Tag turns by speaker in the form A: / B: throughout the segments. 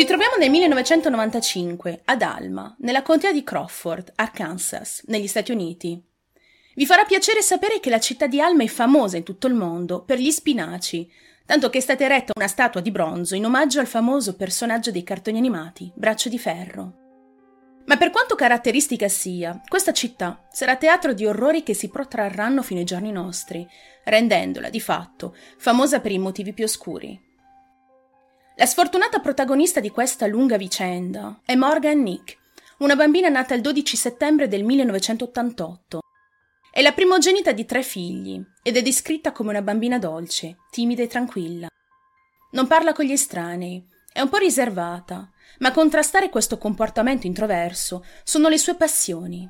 A: Ci troviamo nel 1995 ad Alma, nella contea di Crawford, Arkansas, negli Stati Uniti. Vi farà piacere sapere che la città di Alma è famosa in tutto il mondo per gli spinaci, tanto che è stata eretta una statua di bronzo in omaggio al famoso personaggio dei cartoni animati, Braccio di Ferro. Ma per quanto caratteristica sia, questa città sarà teatro di orrori che si protrarranno fino ai giorni nostri, rendendola, di fatto, famosa per i motivi più oscuri. La sfortunata protagonista di questa lunga vicenda è Morgan Nick, una bambina nata il 12 settembre del 1988. È la primogenita di tre figli ed è descritta come una bambina dolce, timida e tranquilla. Non parla con gli estranei, è un po' riservata, ma contrastare questo comportamento introverso sono le sue passioni.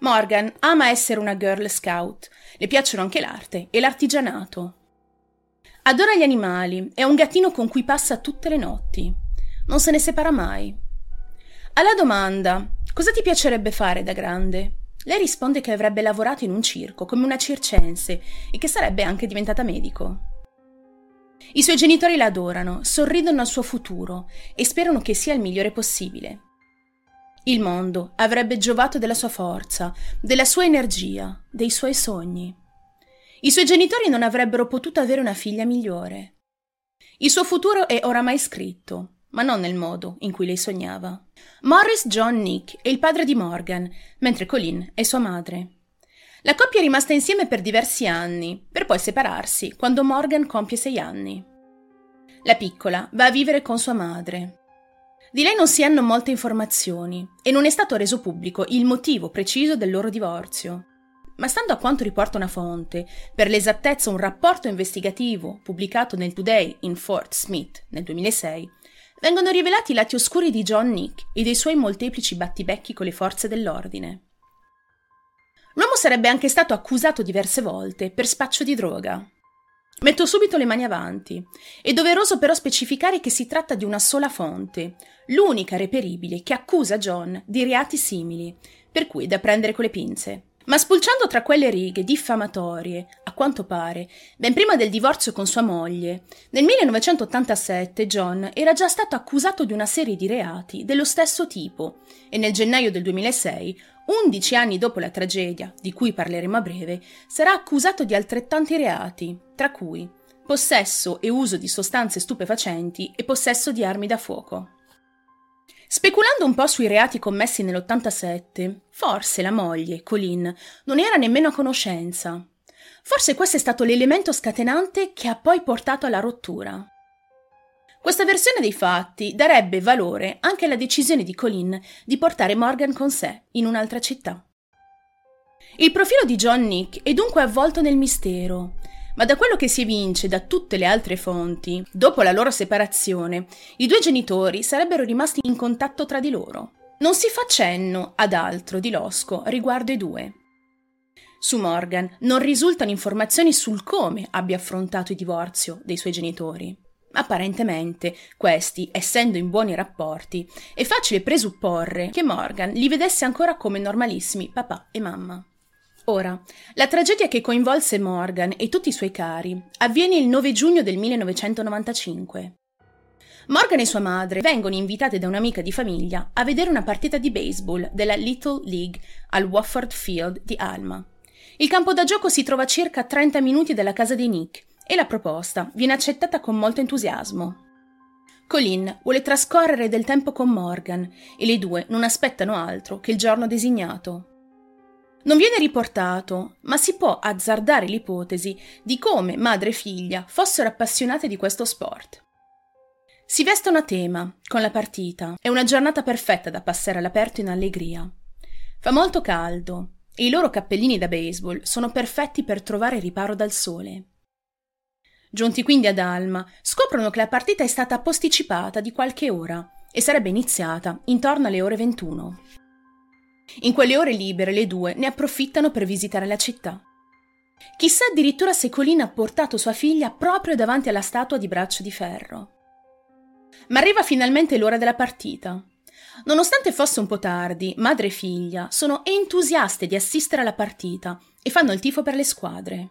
A: Morgan ama essere una girl scout, le piacciono anche l'arte e l'artigianato. Adora gli animali, è un gattino con cui passa tutte le notti. Non se ne separa mai. Alla domanda cosa ti piacerebbe fare da grande? Lei risponde che avrebbe lavorato in un circo come una circense e che sarebbe anche diventata medico. I suoi genitori la adorano, sorridono al suo futuro e sperano che sia il migliore possibile. Il mondo avrebbe giovato della sua forza, della sua energia, dei suoi sogni. I suoi genitori non avrebbero potuto avere una figlia migliore. Il suo futuro è oramai scritto, ma non nel modo in cui lei sognava. Morris John Nick è il padre di Morgan, mentre Colin è sua madre. La coppia è rimasta insieme per diversi anni, per poi separarsi quando Morgan compie sei anni. La piccola va a vivere con sua madre. Di lei non si hanno molte informazioni e non è stato reso pubblico il motivo preciso del loro divorzio ma stando a quanto riporta una fonte, per l'esattezza un rapporto investigativo pubblicato nel Today in Fort Smith nel 2006, vengono rivelati i lati oscuri di John Nick e dei suoi molteplici battibecchi con le forze dell'ordine. L'uomo sarebbe anche stato accusato diverse volte per spaccio di droga. Metto subito le mani avanti. È doveroso però specificare che si tratta di una sola fonte, l'unica reperibile che accusa John di reati simili, per cui è da prendere con le pinze. Ma spulciando tra quelle righe diffamatorie, a quanto pare, ben prima del divorzio con sua moglie, nel 1987 John era già stato accusato di una serie di reati dello stesso tipo e nel gennaio del 2006, 11 anni dopo la tragedia, di cui parleremo a breve, sarà accusato di altrettanti reati, tra cui possesso e uso di sostanze stupefacenti e possesso di armi da fuoco. Speculando un po' sui reati commessi nell'87, forse la moglie, Colin, non era nemmeno a conoscenza. Forse questo è stato l'elemento scatenante che ha poi portato alla rottura. Questa versione dei fatti darebbe valore anche alla decisione di Colin di portare Morgan con sé in un'altra città. Il profilo di John Nick è dunque avvolto nel mistero ma da quello che si evince da tutte le altre fonti, dopo la loro separazione, i due genitori sarebbero rimasti in contatto tra di loro. Non si fa cenno ad altro di losco riguardo i due. Su Morgan non risultano informazioni sul come abbia affrontato il divorzio dei suoi genitori. Apparentemente, questi, essendo in buoni rapporti, è facile presupporre che Morgan li vedesse ancora come normalissimi papà e mamma. Ora, la tragedia che coinvolse Morgan e tutti i suoi cari avviene il 9 giugno del 1995. Morgan e sua madre vengono invitate da un'amica di famiglia a vedere una partita di baseball della Little League al Wofford Field di Alma. Il campo da gioco si trova a circa 30 minuti dalla casa di Nick e la proposta viene accettata con molto entusiasmo. Colin vuole trascorrere del tempo con Morgan e le due non aspettano altro che il giorno designato. Non viene riportato, ma si può azzardare l'ipotesi di come madre e figlia fossero appassionate di questo sport. Si vestono a tema con la partita. È una giornata perfetta da passare all'aperto in allegria. Fa molto caldo e i loro cappellini da baseball sono perfetti per trovare riparo dal sole. Giunti quindi ad Alma, scoprono che la partita è stata posticipata di qualche ora e sarebbe iniziata intorno alle ore 21. In quelle ore libere le due ne approfittano per visitare la città. Chissà addirittura se Colina ha portato sua figlia proprio davanti alla statua di braccio di ferro. Ma arriva finalmente l'ora della partita. Nonostante fosse un po' tardi, madre e figlia sono entusiaste di assistere alla partita e fanno il tifo per le squadre.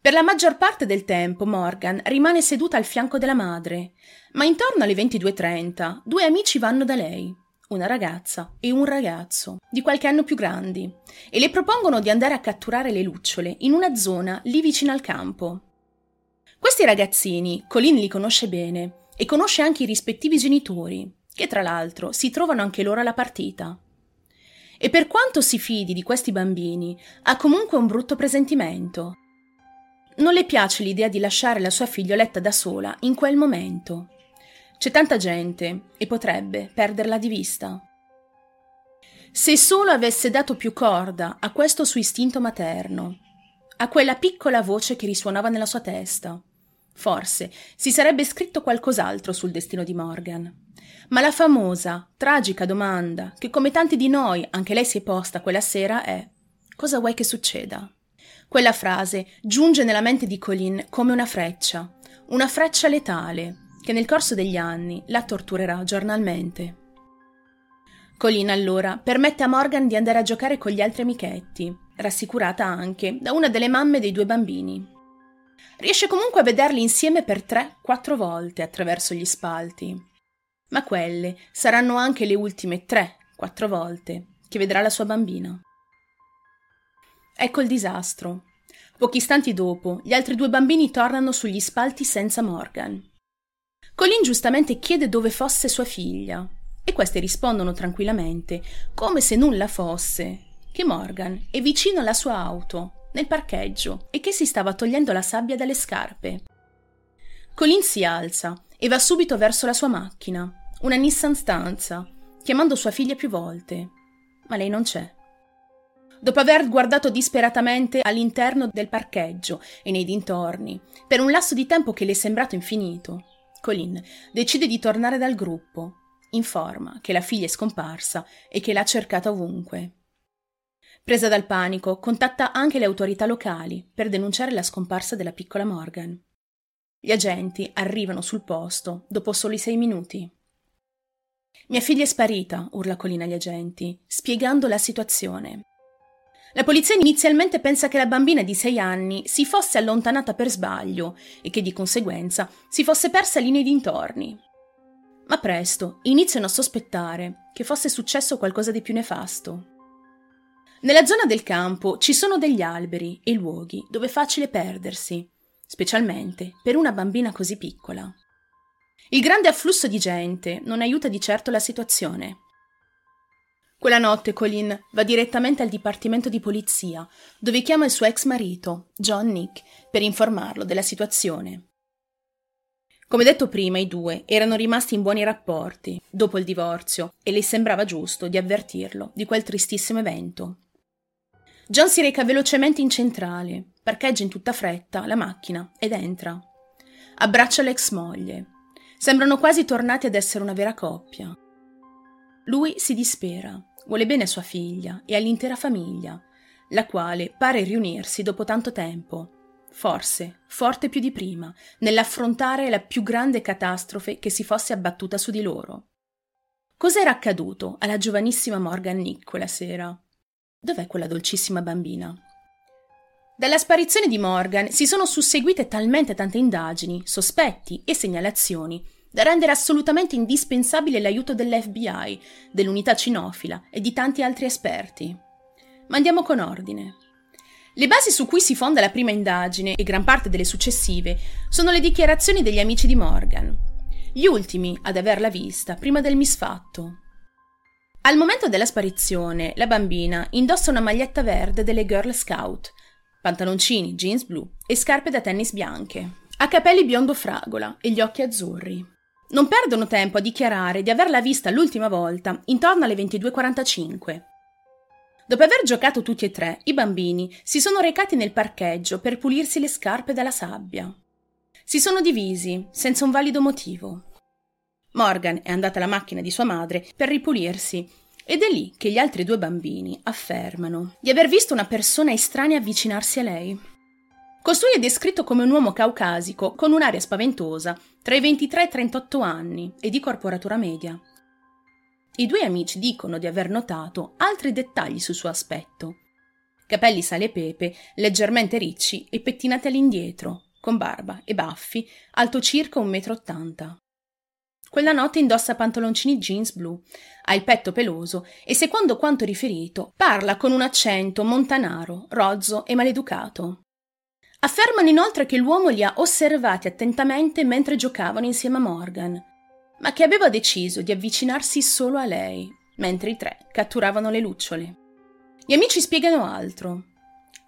A: Per la maggior parte del tempo Morgan rimane seduta al fianco della madre, ma intorno alle 22.30 due amici vanno da lei, una ragazza e un ragazzo, di qualche anno più grandi, e le propongono di andare a catturare le lucciole in una zona lì vicino al campo. Questi ragazzini Colin li conosce bene e conosce anche i rispettivi genitori, che tra l'altro si trovano anche loro alla partita. E per quanto si fidi di questi bambini, ha comunque un brutto presentimento. Non le piace l'idea di lasciare la sua figlioletta da sola in quel momento. C'è tanta gente e potrebbe perderla di vista. Se solo avesse dato più corda a questo suo istinto materno, a quella piccola voce che risuonava nella sua testa, forse si sarebbe scritto qualcos'altro sul destino di Morgan. Ma la famosa, tragica domanda che come tanti di noi anche lei si è posta quella sera è cosa vuoi che succeda? Quella frase giunge nella mente di Colin come una freccia, una freccia letale, che nel corso degli anni la torturerà giornalmente. Colin allora permette a Morgan di andare a giocare con gli altri amichetti, rassicurata anche da una delle mamme dei due bambini. Riesce comunque a vederli insieme per tre, quattro volte attraverso gli spalti. Ma quelle saranno anche le ultime tre, quattro volte che vedrà la sua bambina. Ecco il disastro. Pochi istanti dopo, gli altri due bambini tornano sugli spalti senza Morgan. Colin giustamente chiede dove fosse sua figlia, e queste rispondono tranquillamente, come se nulla fosse, che Morgan è vicino alla sua auto, nel parcheggio, e che si stava togliendo la sabbia dalle scarpe. Colin si alza e va subito verso la sua macchina, una Nissan Stanza, chiamando sua figlia più volte, ma lei non c'è. Dopo aver guardato disperatamente all'interno del parcheggio e nei dintorni, per un lasso di tempo che le è sembrato infinito, Colin decide di tornare dal gruppo, informa che la figlia è scomparsa e che l'ha cercata ovunque. Presa dal panico, contatta anche le autorità locali per denunciare la scomparsa della piccola Morgan. Gli agenti arrivano sul posto dopo soli sei minuti. Mia figlia è sparita, urla Colin agli agenti, spiegando la situazione. La polizia inizialmente pensa che la bambina di sei anni si fosse allontanata per sbaglio e che di conseguenza si fosse persa lì nei dintorni. Ma presto iniziano a sospettare che fosse successo qualcosa di più nefasto. Nella zona del campo ci sono degli alberi e luoghi dove è facile perdersi, specialmente per una bambina così piccola. Il grande afflusso di gente non aiuta di certo la situazione. Quella notte Colin va direttamente al dipartimento di polizia, dove chiama il suo ex marito, John Nick, per informarlo della situazione. Come detto prima, i due erano rimasti in buoni rapporti dopo il divorzio e le sembrava giusto di avvertirlo di quel tristissimo evento. John si reca velocemente in centrale, parcheggia in tutta fretta la macchina ed entra. Abbraccia l'ex moglie. Sembrano quasi tornati ad essere una vera coppia. Lui si dispera Vuole bene a sua figlia e all'intera famiglia, la quale pare riunirsi dopo tanto tempo, forse forte più di prima, nell'affrontare la più grande catastrofe che si fosse abbattuta su di loro. Cos'era accaduto alla giovanissima Morgan Nick quella sera? Dov'è quella dolcissima bambina? Dalla sparizione di Morgan si sono susseguite talmente tante indagini, sospetti e segnalazioni da rendere assolutamente indispensabile l'aiuto dell'FBI, dell'unità cinofila e di tanti altri esperti. Ma andiamo con ordine. Le basi su cui si fonda la prima indagine e gran parte delle successive sono le dichiarazioni degli amici di Morgan, gli ultimi ad averla vista prima del misfatto. Al momento della sparizione, la bambina indossa una maglietta verde delle Girl Scout, pantaloncini, jeans blu e scarpe da tennis bianche. Ha capelli biondo fragola e gli occhi azzurri. Non perdono tempo a dichiarare di averla vista l'ultima volta intorno alle 22.45. Dopo aver giocato tutti e tre, i bambini si sono recati nel parcheggio per pulirsi le scarpe dalla sabbia. Si sono divisi, senza un valido motivo. Morgan è andata alla macchina di sua madre per ripulirsi ed è lì che gli altri due bambini affermano di aver visto una persona estranea avvicinarsi a lei. Costui è descritto come un uomo caucasico con un'aria spaventosa, tra i 23 e i 38 anni e di corporatura media. I due amici dicono di aver notato altri dettagli sul suo aspetto. capelli sale e pepe, leggermente ricci e pettinati all'indietro, con barba e baffi, alto circa un metro ottanta. Quella notte indossa pantaloncini jeans blu, ha il petto peloso e, secondo quanto riferito, parla con un accento montanaro, rozzo e maleducato. Affermano inoltre che l'uomo li ha osservati attentamente mentre giocavano insieme a Morgan, ma che aveva deciso di avvicinarsi solo a lei, mentre i tre catturavano le lucciole. Gli amici spiegano altro.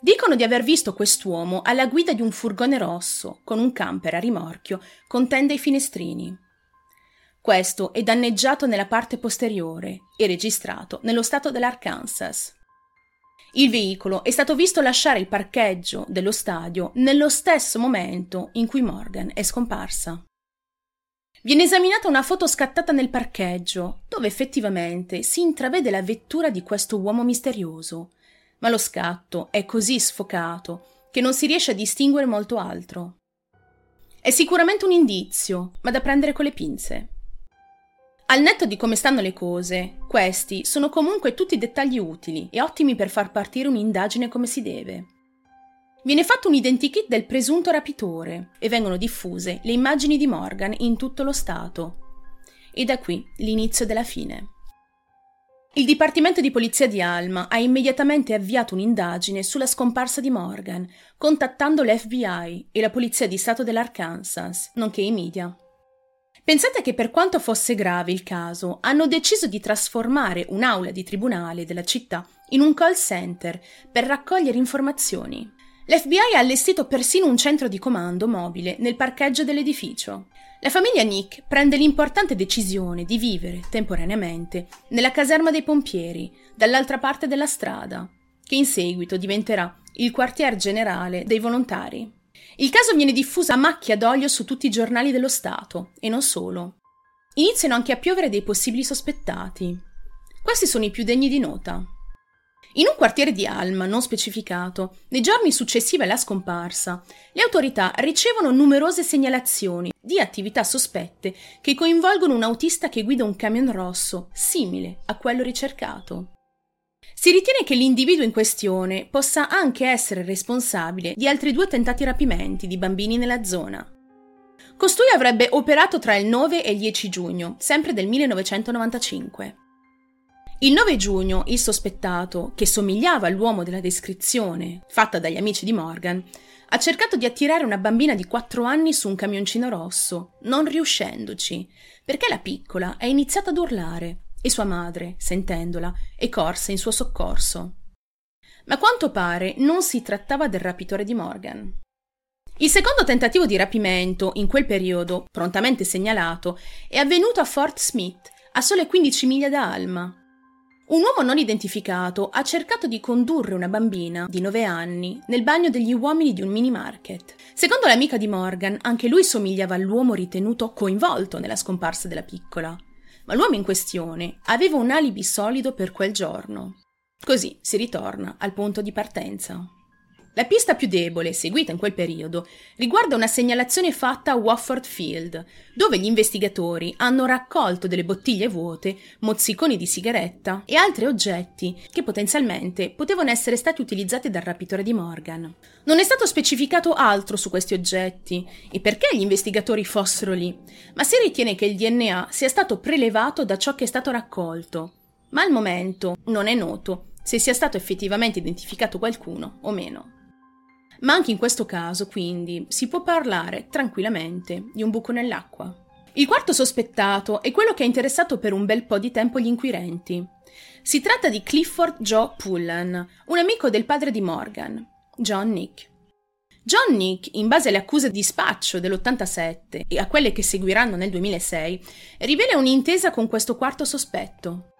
A: Dicono di aver visto quest'uomo alla guida di un furgone rosso, con un camper a rimorchio, con tende ai finestrini. Questo è danneggiato nella parte posteriore e registrato nello stato dell'Arkansas. Il veicolo è stato visto lasciare il parcheggio dello stadio nello stesso momento in cui Morgan è scomparsa. Viene esaminata una foto scattata nel parcheggio, dove effettivamente si intravede la vettura di questo uomo misterioso, ma lo scatto è così sfocato che non si riesce a distinguere molto altro. È sicuramente un indizio, ma da prendere con le pinze. Al netto di come stanno le cose, questi sono comunque tutti dettagli utili e ottimi per far partire un'indagine come si deve. Viene fatto un identikit del presunto rapitore e vengono diffuse le immagini di Morgan in tutto lo Stato. E da qui l'inizio della fine. Il Dipartimento di Polizia di Alma ha immediatamente avviato un'indagine sulla scomparsa di Morgan, contattando l'FBI e la Polizia di Stato dell'Arkansas, nonché i media. Pensate che per quanto fosse grave il caso, hanno deciso di trasformare un'aula di tribunale della città in un call center per raccogliere informazioni. L'FBI ha allestito persino un centro di comando mobile nel parcheggio dell'edificio. La famiglia Nick prende l'importante decisione di vivere temporaneamente nella caserma dei pompieri, dall'altra parte della strada, che in seguito diventerà il quartier generale dei volontari. Il caso viene diffuso a macchia d'olio su tutti i giornali dello Stato, e non solo. Iniziano anche a piovere dei possibili sospettati. Questi sono i più degni di nota. In un quartiere di Alma, non specificato, nei giorni successivi alla scomparsa, le autorità ricevono numerose segnalazioni di attività sospette che coinvolgono un autista che guida un camion rosso, simile a quello ricercato. Si ritiene che l'individuo in questione possa anche essere responsabile di altri due tentati rapimenti di bambini nella zona. Costui avrebbe operato tra il 9 e il 10 giugno, sempre del 1995. Il 9 giugno il sospettato, che somigliava all'uomo della descrizione fatta dagli amici di Morgan, ha cercato di attirare una bambina di 4 anni su un camioncino rosso, non riuscendoci, perché la piccola è iniziata ad urlare e sua madre, sentendola, è corsa in suo soccorso. Ma a quanto pare non si trattava del rapitore di Morgan. Il secondo tentativo di rapimento, in quel periodo, prontamente segnalato, è avvenuto a Fort Smith, a sole 15 miglia da Alma. Un uomo non identificato ha cercato di condurre una bambina di 9 anni nel bagno degli uomini di un mini market. Secondo l'amica di Morgan, anche lui somigliava all'uomo ritenuto coinvolto nella scomparsa della piccola ma l'uomo in questione aveva un alibi solido per quel giorno. Così si ritorna al punto di partenza. La pista più debole, seguita in quel periodo, riguarda una segnalazione fatta a Wofford Field, dove gli investigatori hanno raccolto delle bottiglie vuote, mozziconi di sigaretta e altri oggetti che potenzialmente potevano essere stati utilizzati dal rapitore di Morgan. Non è stato specificato altro su questi oggetti e perché gli investigatori fossero lì, ma si ritiene che il DNA sia stato prelevato da ciò che è stato raccolto. Ma al momento non è noto se sia stato effettivamente identificato qualcuno o meno. Ma anche in questo caso, quindi, si può parlare tranquillamente di un buco nell'acqua. Il quarto sospettato è quello che ha interessato per un bel po' di tempo gli inquirenti. Si tratta di Clifford Joe Pullen, un amico del padre di Morgan, John Nick. John Nick, in base alle accuse di spaccio dell'87 e a quelle che seguiranno nel 2006, rivela un'intesa con questo quarto sospetto.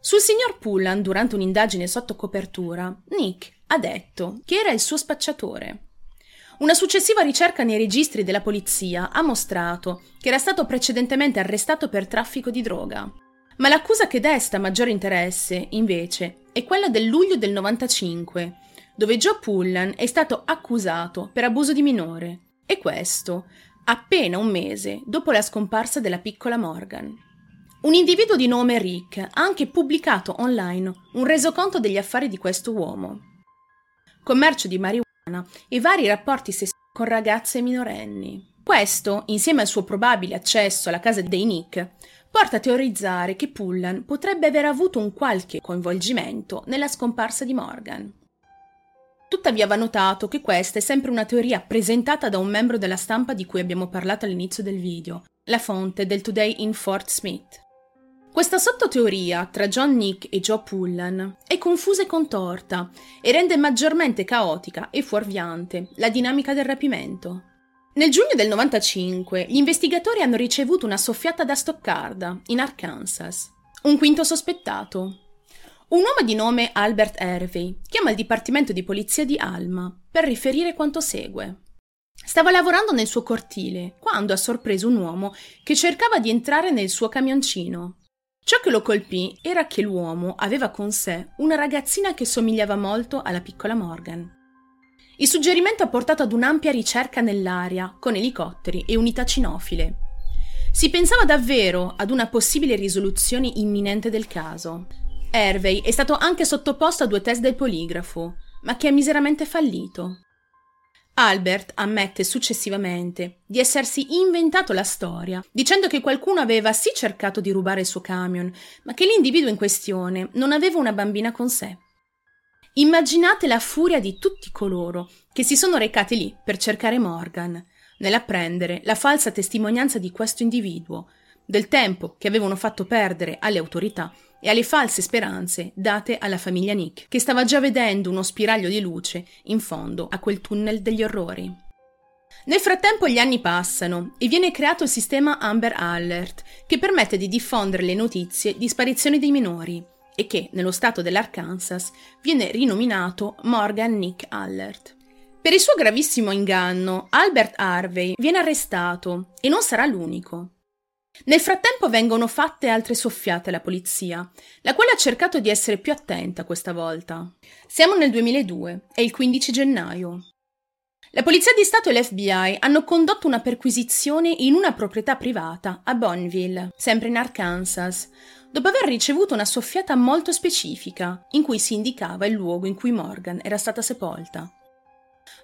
A: Sul signor Pullan, durante un'indagine sotto copertura, Nick ha detto che era il suo spacciatore. Una successiva ricerca nei registri della polizia ha mostrato che era stato precedentemente arrestato per traffico di droga. Ma l'accusa che desta maggiore interesse, invece, è quella del luglio del 95, dove Joe Pullan è stato accusato per abuso di minore, e questo appena un mese dopo la scomparsa della piccola Morgan. Un individuo di nome Rick ha anche pubblicato online un resoconto degli affari di questo uomo. Commercio di marijuana e vari rapporti sessuali con ragazze minorenni. Questo, insieme al suo probabile accesso alla casa dei Nick, porta a teorizzare che Pullan potrebbe aver avuto un qualche coinvolgimento nella scomparsa di Morgan. Tuttavia va notato che questa è sempre una teoria presentata da un membro della stampa di cui abbiamo parlato all'inizio del video, la fonte del Today in Fort Smith. Questa sottoteoria tra John Nick e Joe Pullan è confusa e contorta e rende maggiormente caotica e fuorviante la dinamica del rapimento. Nel giugno del 95 gli investigatori hanno ricevuto una soffiata da Stoccarda, in Arkansas. Un quinto sospettato. Un uomo di nome Albert Hervey chiama il dipartimento di polizia di Alma per riferire quanto segue. Stava lavorando nel suo cortile quando ha sorpreso un uomo che cercava di entrare nel suo camioncino. Ciò che lo colpì era che l'uomo aveva con sé una ragazzina che somigliava molto alla piccola Morgan. Il suggerimento ha portato ad un'ampia ricerca nell'aria, con elicotteri e unità cinofile. Si pensava davvero ad una possibile risoluzione imminente del caso. Hervey è stato anche sottoposto a due test del poligrafo, ma che ha miseramente fallito. Albert ammette successivamente di essersi inventato la storia, dicendo che qualcuno aveva sì cercato di rubare il suo camion, ma che l'individuo in questione non aveva una bambina con sé. Immaginate la furia di tutti coloro che si sono recati lì per cercare Morgan, nell'apprendere la falsa testimonianza di questo individuo, del tempo che avevano fatto perdere alle autorità e alle false speranze date alla famiglia Nick, che stava già vedendo uno spiraglio di luce in fondo a quel tunnel degli orrori. Nel frattempo gli anni passano e viene creato il sistema Amber Alert, che permette di diffondere le notizie di sparizioni dei minori, e che, nello stato dell'Arkansas, viene rinominato Morgan Nick Allert. Per il suo gravissimo inganno, Albert Harvey viene arrestato e non sarà l'unico. Nel frattempo vengono fatte altre soffiate alla polizia, la quale ha cercato di essere più attenta questa volta. Siamo nel 2002, è il 15 gennaio. La Polizia di Stato e l'FBI hanno condotto una perquisizione in una proprietà privata a Bonneville, sempre in Arkansas, dopo aver ricevuto una soffiata molto specifica, in cui si indicava il luogo in cui Morgan era stata sepolta.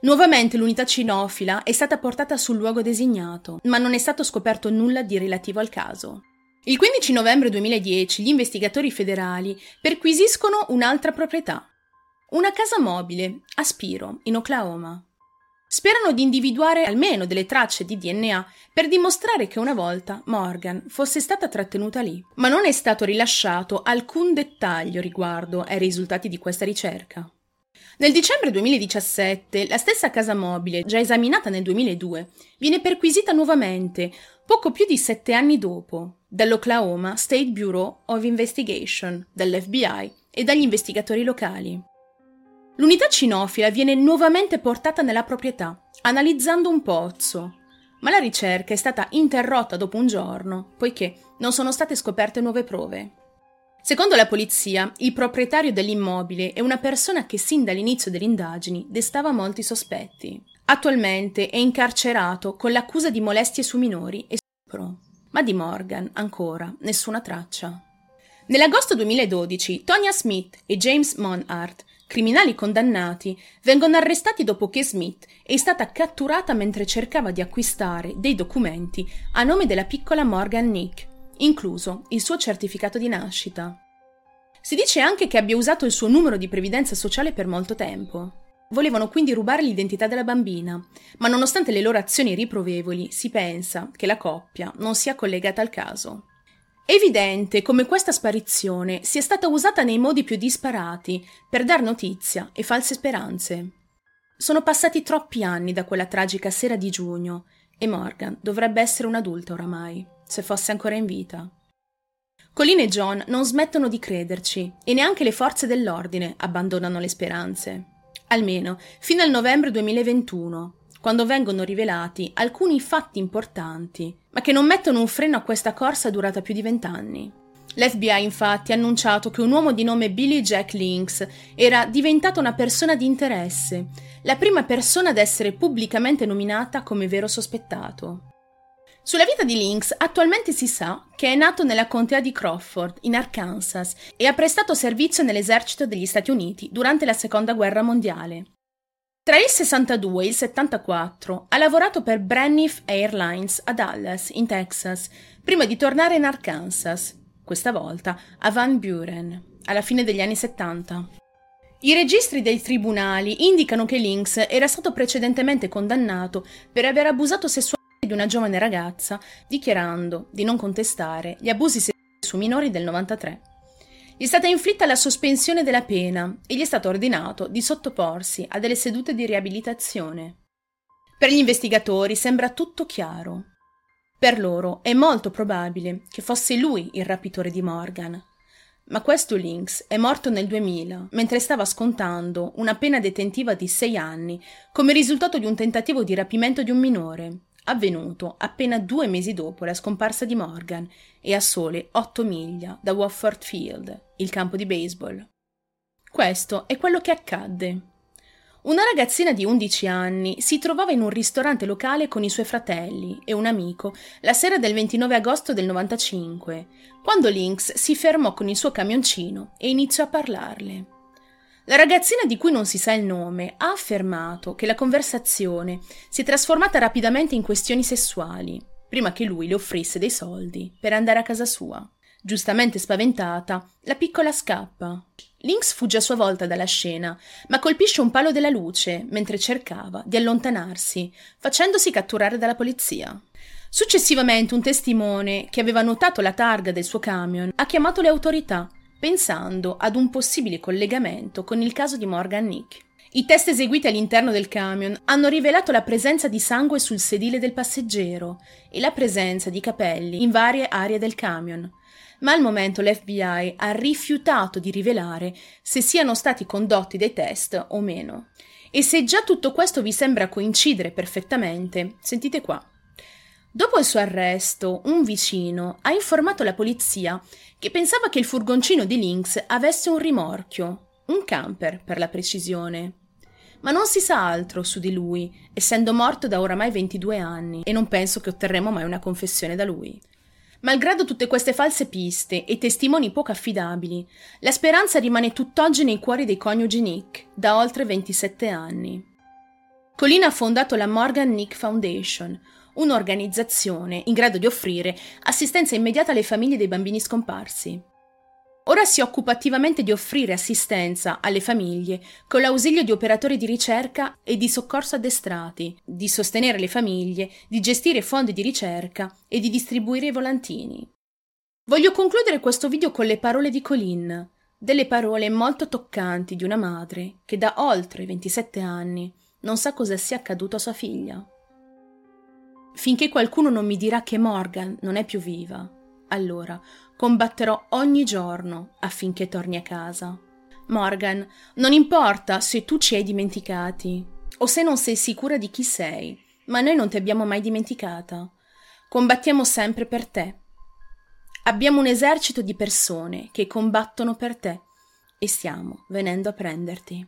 A: Nuovamente l'unità cinofila è stata portata sul luogo designato, ma non è stato scoperto nulla di relativo al caso. Il 15 novembre 2010 gli investigatori federali perquisiscono un'altra proprietà, una casa mobile a Spiro, in Oklahoma. Sperano di individuare almeno delle tracce di DNA per dimostrare che una volta Morgan fosse stata trattenuta lì, ma non è stato rilasciato alcun dettaglio riguardo ai risultati di questa ricerca. Nel dicembre 2017 la stessa casa mobile, già esaminata nel 2002, viene perquisita nuovamente, poco più di sette anni dopo, dall'Oklahoma State Bureau of Investigation, dall'FBI e dagli investigatori locali. L'unità cinofila viene nuovamente portata nella proprietà, analizzando un pozzo, ma la ricerca è stata interrotta dopo un giorno, poiché non sono state scoperte nuove prove. Secondo la polizia, il proprietario dell'immobile è una persona che sin dall'inizio delle indagini destava molti sospetti. Attualmente è incarcerato con l'accusa di molestie su minori e stupro. Ma di Morgan, ancora, nessuna traccia. Nell'agosto 2012, Tonya Smith e James Monhart criminali condannati, vengono arrestati dopo che Smith è stata catturata mentre cercava di acquistare dei documenti a nome della piccola Morgan Nick, incluso il suo certificato di nascita. Si dice anche che abbia usato il suo numero di previdenza sociale per molto tempo. Volevano quindi rubare l'identità della bambina, ma nonostante le loro azioni riprovevoli, si pensa che la coppia non sia collegata al caso. È evidente come questa sparizione sia stata usata nei modi più disparati per dar notizia e false speranze. Sono passati troppi anni da quella tragica sera di giugno e Morgan dovrebbe essere un'adulta oramai, se fosse ancora in vita. Colin e John non smettono di crederci e neanche le forze dell'ordine abbandonano le speranze. Almeno fino al novembre 2021, quando vengono rivelati alcuni fatti importanti, ma che non mettono un freno a questa corsa durata più di vent'anni. L'FBI infatti ha annunciato che un uomo di nome Billy Jack Lynx era diventato una persona di interesse, la prima persona ad essere pubblicamente nominata come vero sospettato. Sulla vita di Lynx attualmente si sa che è nato nella contea di Crawford, in Arkansas, e ha prestato servizio nell'esercito degli Stati Uniti durante la Seconda Guerra Mondiale. Tra il 62 e il 74 ha lavorato per Braniff Airlines a Dallas, in Texas, prima di tornare in Arkansas, questa volta a Van Buren, alla fine degli anni 70. I registri dei tribunali indicano che Lynx era stato precedentemente condannato per aver abusato sessualmente di una giovane ragazza, dichiarando di non contestare gli abusi sessuali su minori del 93. Gli è stata inflitta la sospensione della pena e gli è stato ordinato di sottoporsi a delle sedute di riabilitazione. Per gli investigatori sembra tutto chiaro. Per loro è molto probabile che fosse lui il rapitore di Morgan. Ma questo Lynx è morto nel 2000, mentre stava scontando una pena detentiva di sei anni come risultato di un tentativo di rapimento di un minore, avvenuto appena due mesi dopo la scomparsa di Morgan e a sole otto miglia da Wofford Field, il campo di baseball. Questo è quello che accadde. Una ragazzina di 11 anni si trovava in un ristorante locale con i suoi fratelli e un amico la sera del 29 agosto del 95, quando Lynx si fermò con il suo camioncino e iniziò a parlarle. La ragazzina di cui non si sa il nome ha affermato che la conversazione si è trasformata rapidamente in questioni sessuali, prima che lui le offrisse dei soldi per andare a casa sua. Giustamente spaventata, la piccola scappa. Lynx fugge a sua volta dalla scena, ma colpisce un palo della luce mentre cercava di allontanarsi, facendosi catturare dalla polizia. Successivamente un testimone, che aveva notato la targa del suo camion, ha chiamato le autorità pensando ad un possibile collegamento con il caso di Morgan Nick. I test eseguiti all'interno del camion hanno rivelato la presenza di sangue sul sedile del passeggero e la presenza di capelli in varie aree del camion, ma al momento l'FBI ha rifiutato di rivelare se siano stati condotti dei test o meno. E se già tutto questo vi sembra coincidere perfettamente, sentite qua. Dopo il suo arresto, un vicino ha informato la polizia che pensava che il furgoncino di Lynx avesse un rimorchio, un camper per la precisione. Ma non si sa altro su di lui, essendo morto da oramai 22 anni, e non penso che otterremo mai una confessione da lui. Malgrado tutte queste false piste e testimoni poco affidabili, la speranza rimane tutt'oggi nei cuori dei coniugi Nick, da oltre 27 anni. Colina ha fondato la Morgan Nick Foundation, un'organizzazione in grado di offrire assistenza immediata alle famiglie dei bambini scomparsi. Ora si occupa attivamente di offrire assistenza alle famiglie con l'ausilio di operatori di ricerca e di soccorso addestrati, di sostenere le famiglie, di gestire fondi di ricerca e di distribuire i volantini. Voglio concludere questo video con le parole di Colin, delle parole molto toccanti di una madre che da oltre 27 anni non sa cosa sia accaduto a sua figlia. Finché qualcuno non mi dirà che Morgan non è più viva, allora combatterò ogni giorno affinché torni a casa. Morgan, non importa se tu ci hai dimenticati o se non sei sicura di chi sei, ma noi non ti abbiamo mai dimenticata. Combattiamo sempre per te. Abbiamo un esercito di persone che combattono per te e stiamo venendo a prenderti.